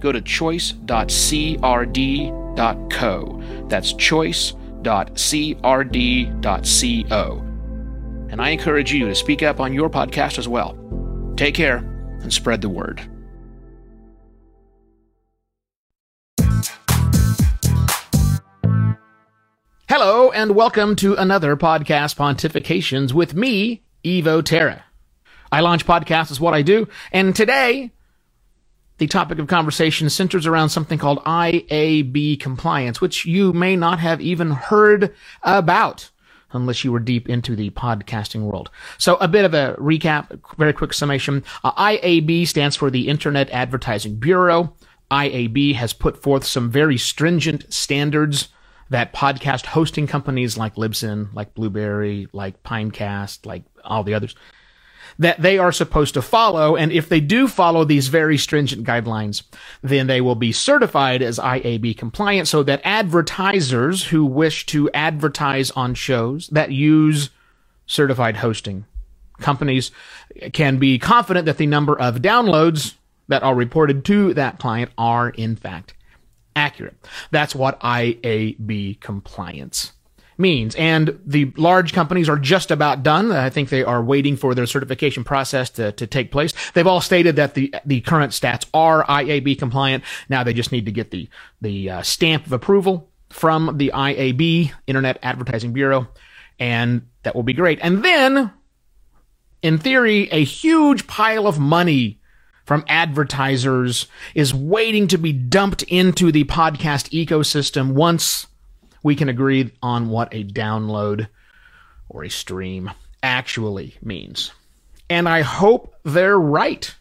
go to choice.crd.co. That's choice.crd.co. And I encourage you to speak up on your podcast as well. Take care and spread the word. Hello, and welcome to another podcast Pontifications with me, Evo Terra. I launch podcasts is what I do, and today the topic of conversation centers around something called IAB compliance, which you may not have even heard about unless you were deep into the podcasting world. So a bit of a recap, very quick summation. Uh, IAB stands for the Internet Advertising Bureau. IAB has put forth some very stringent standards that podcast hosting companies like Libsyn, like Blubrry, like Pinecast, like all the others, that they are supposed to follow. And if they do follow these very stringent guidelines, then they will be certified as IAB compliant so that advertisers who wish to advertise on shows that use certified hosting companies can be confident that the number of downloads that are reported to that client are in fact accurate. That's what IAB compliance means. And the large companies are just about done. I think they are waiting for their certification process to, to take place. They've all stated that the, the current stats are IAB compliant. Now they just need to get the, the uh, stamp of approval from the IAB, Internet Advertising Bureau, and that will be great. And then, in theory, a huge pile of money from advertisers is waiting to be dumped into the podcast ecosystem once we can agree on what a download or a stream actually means. And I hope they're right,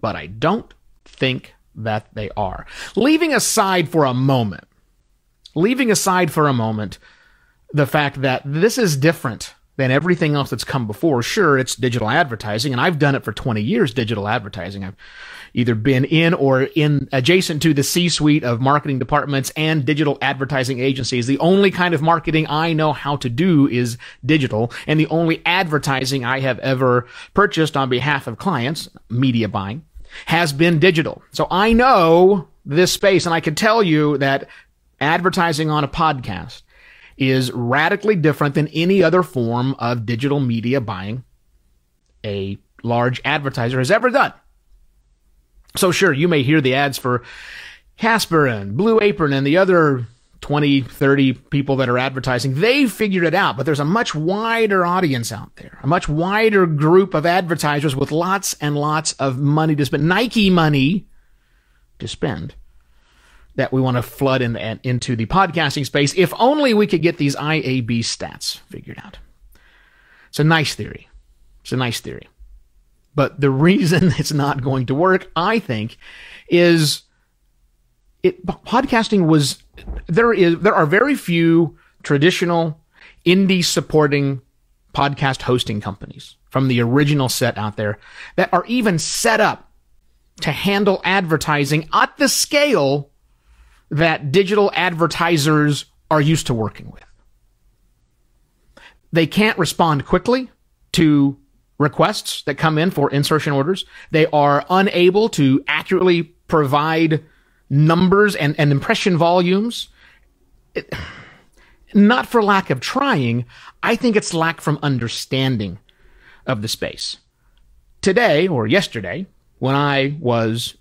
but I don't think that they are. Leaving aside for a moment, leaving aside for a moment the fact that this is different than everything else that's come before. Sure, it's digital advertising, and I've done it for 20 years, digital advertising. I've either been in or in adjacent to the C-suite of marketing departments and digital advertising agencies. The only kind of marketing I know how to do is digital, and the only advertising I have ever purchased on behalf of clients, media buying, has been digital. So I know this space, and I can tell you that advertising on a podcast is radically different than any other form of digital media buying a large advertiser has ever done. So sure, you may hear the ads for Casper and Blue Apron and the other 20, 30 people that are advertising. They figured it out, but there's a much wider audience out there, a much wider group of advertisers with lots and lots of money to spend, Nike money to spend that we want to flood in, into the podcasting space. If only we could get these IAB stats figured out. It's a nice theory. It's a nice theory. But the reason it's not going to work, I think, is it podcasting was there is there are very few traditional indie supporting podcast hosting companies from the original set out there that are even set up to handle advertising at the scale that digital advertisers are used to working with. They can't respond quickly to requests that come in for insertion orders. They are unable to accurately provide numbers and, and impression volumes. It, not for lack of trying, I think it's lack from understanding of the space. Today or yesterday, when I was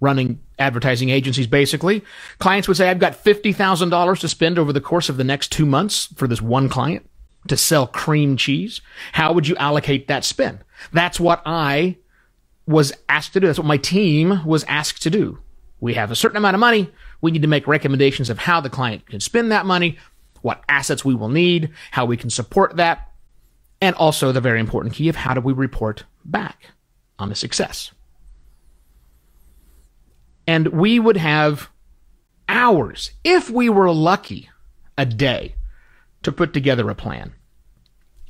running advertising agencies basically. Clients would say, I've got $50,000 to spend over the course of the next two months for this one client to sell cream cheese. How would you allocate that spend? That's what I was asked to do. That's what my team was asked to do. We have a certain amount of money. We need to make recommendations of how the client can spend that money, what assets we will need, how we can support that, and also the very important key of how do we report back on the success and we would have hours, if we were lucky, a day to put together a plan.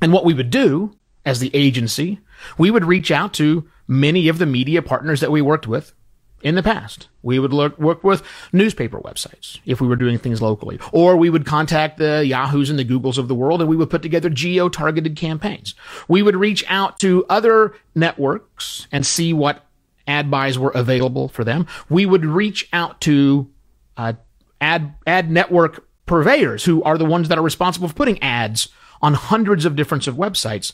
And what we would do as the agency, we would reach out to many of the media partners that we worked with in the past. We would look, work with newspaper websites if we were doing things locally, or we would contact the Yahoos and the Googles of the world and we would put together geo targeted campaigns. We would reach out to other networks and see what ad buys were available for them. We would reach out to uh, ad ad network purveyors who are the ones that are responsible for putting ads on hundreds of different websites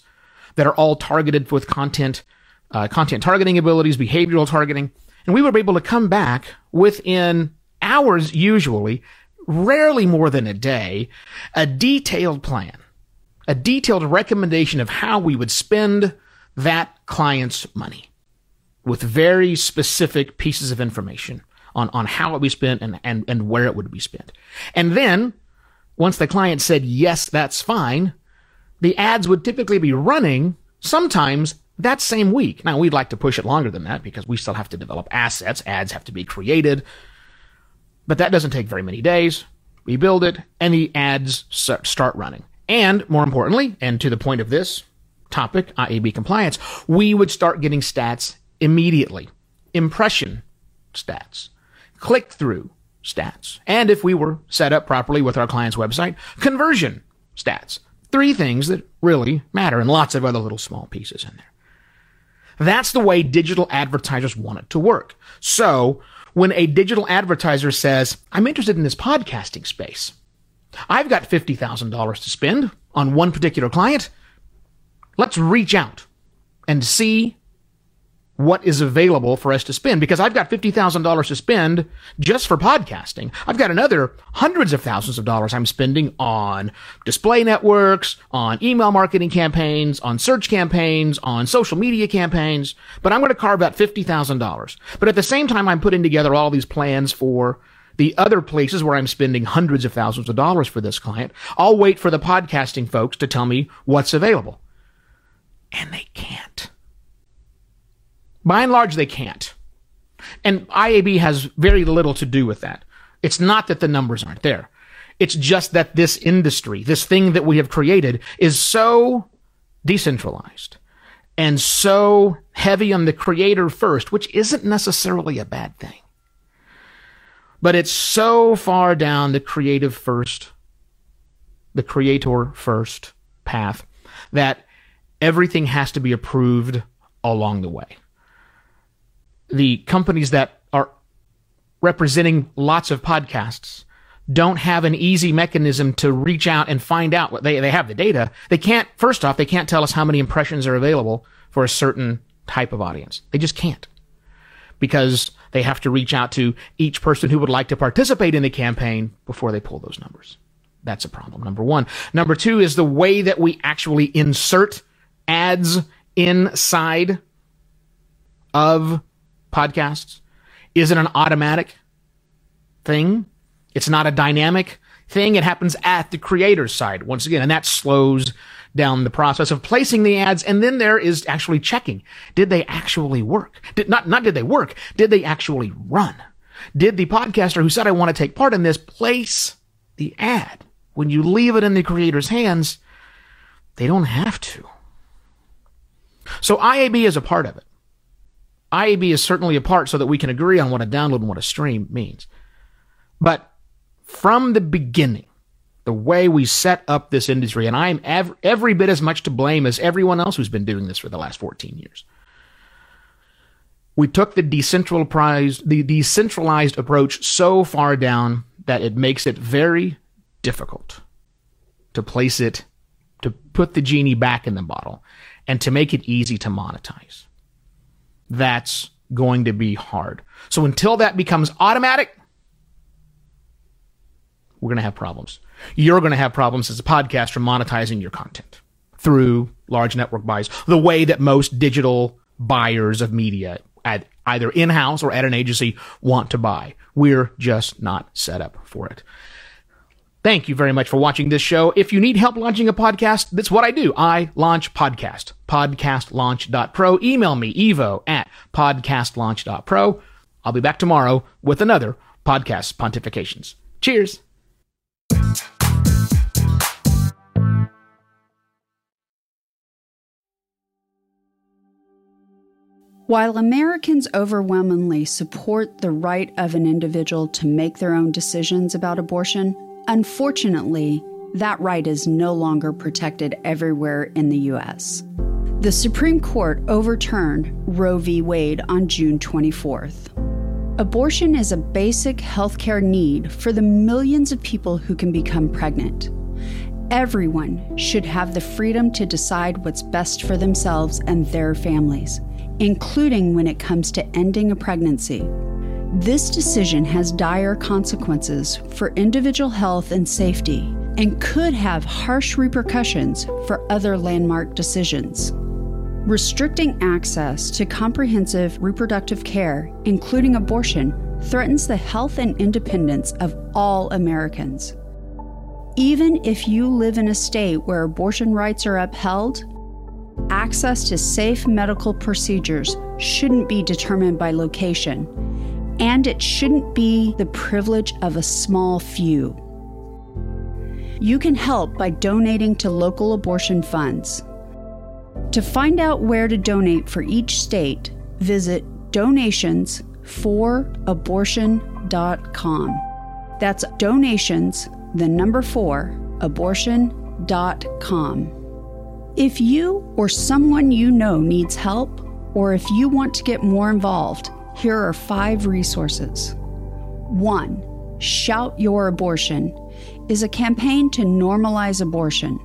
that are all targeted with content, uh, content targeting abilities, behavioral targeting. And we were able to come back within hours, usually, rarely more than a day, a detailed plan, a detailed recommendation of how we would spend that client's money with very specific pieces of information on, on how it would be spent and, and, and where it would be spent. And then once the client said, yes, that's fine, the ads would typically be running sometimes that same week. Now, we'd like to push it longer than that because we still have to develop assets. Ads have to be created. But that doesn't take very many days. We build it and the ads start running. And more importantly, and to the point of this topic, IAB compliance, we would start getting stats immediately. Impression stats, click through stats, and if we were set up properly with our client's website, conversion stats. Three things that really matter and lots of other little small pieces in there. That's the way digital advertisers want it to work. So when a digital advertiser says, I'm interested in this podcasting space, I've got $50,000 to spend on one particular client. Let's reach out and see what is available for us to spend because I've got $50,000 to spend just for podcasting. I've got another hundreds of thousands of dollars I'm spending on display networks, on email marketing campaigns, on search campaigns, on social media campaigns, but I'm going to carve out $50,000. But at the same time, I'm putting together all these plans for the other places where I'm spending hundreds of thousands of dollars for this client. I'll wait for the podcasting folks to tell me what's available. And they can't. By and large, they can't. And IAB has very little to do with that. It's not that the numbers aren't there. It's just that this industry, this thing that we have created, is so decentralized and so heavy on the creator first, which isn't necessarily a bad thing. But it's so far down the creative first, the creator first path that everything has to be approved along the way the companies that are representing lots of podcasts don't have an easy mechanism to reach out and find out what they, they have the data. They can't, first off, they can't tell us how many impressions are available for a certain type of audience. They just can't because they have to reach out to each person who would like to participate in the campaign before they pull those numbers. That's a problem. Number one. Number two is the way that we actually insert ads inside of podcasts isn't an automatic thing. It's not a dynamic thing. It happens at the creator's side once again, and that slows down the process of placing the ads. And then there is actually checking. Did they actually work? Did not, not did they work? Did they actually run? Did the podcaster who said, I want to take part in this place the ad? When you leave it in the creator's hands, they don't have to. So IAB is a part of it. IAB is certainly a part so that we can agree on what a download and what a stream means. But from the beginning, the way we set up this industry, and I'm ev- every bit as much to blame as everyone else who's been doing this for the last 14 years. We took the decentralized, the decentralized approach so far down that it makes it very difficult to place it, to put the genie back in the bottle, and to make it easy to monetize that's going to be hard. So until that becomes automatic, we're going to have problems. You're going to have problems as a podcaster monetizing your content through large network buys, the way that most digital buyers of media at either in-house or at an agency want to buy. We're just not set up for it. Thank you very much for watching this show. If you need help launching a podcast, that's what I do. I launch podcast. Podcastlaunch.pro. Email me, evo at podcastlaunch.pro. I'll be back tomorrow with another podcast pontifications. Cheers. While Americans overwhelmingly support the right of an individual to make their own decisions about abortion, unfortunately, that right is no longer protected everywhere in the U.S. The Supreme Court overturned Roe v. Wade on June 24th. Abortion is a basic healthcare need for the millions of people who can become pregnant. Everyone should have the freedom to decide what's best for themselves and their families, including when it comes to ending a pregnancy. This decision has dire consequences for individual health and safety and could have harsh repercussions for other landmark decisions. Restricting access to comprehensive reproductive care, including abortion, threatens the health and independence of all Americans. Even if you live in a state where abortion rights are upheld, access to safe medical procedures shouldn't be determined by location, and it shouldn't be the privilege of a small few. You can help by donating to local abortion funds. To find out where to donate for each state, visit donations4abortion.com. That's donations, the number four, abortion.com. If you or someone you know needs help, or if you want to get more involved, here are five resources. 1. Shout Your Abortion is a campaign to normalize abortion.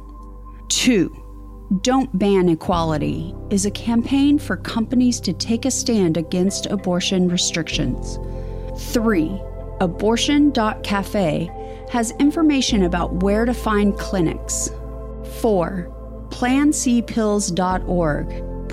2. Don't Ban Equality is a campaign for companies to take a stand against abortion restrictions. 3. Abortion.cafe has information about where to find clinics. 4. PlanCpills.org